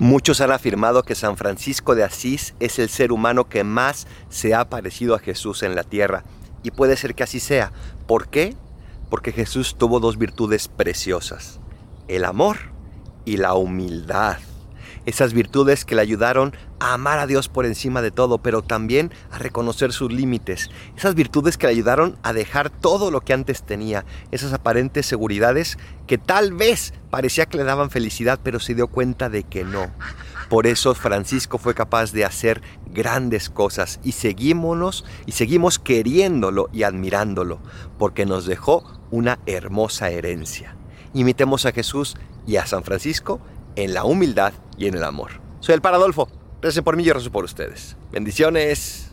Muchos han afirmado que San Francisco de Asís es el ser humano que más se ha parecido a Jesús en la tierra. Y puede ser que así sea. ¿Por qué? Porque Jesús tuvo dos virtudes preciosas. El amor y la humildad esas virtudes que le ayudaron a amar a Dios por encima de todo, pero también a reconocer sus límites, esas virtudes que le ayudaron a dejar todo lo que antes tenía, esas aparentes seguridades que tal vez parecía que le daban felicidad, pero se dio cuenta de que no. Por eso Francisco fue capaz de hacer grandes cosas y seguímonos y seguimos queriéndolo y admirándolo, porque nos dejó una hermosa herencia. Imitemos a Jesús y a San Francisco en la humildad y en el amor. Soy el Paradolfo. Recen por mí y rezo por ustedes. Bendiciones.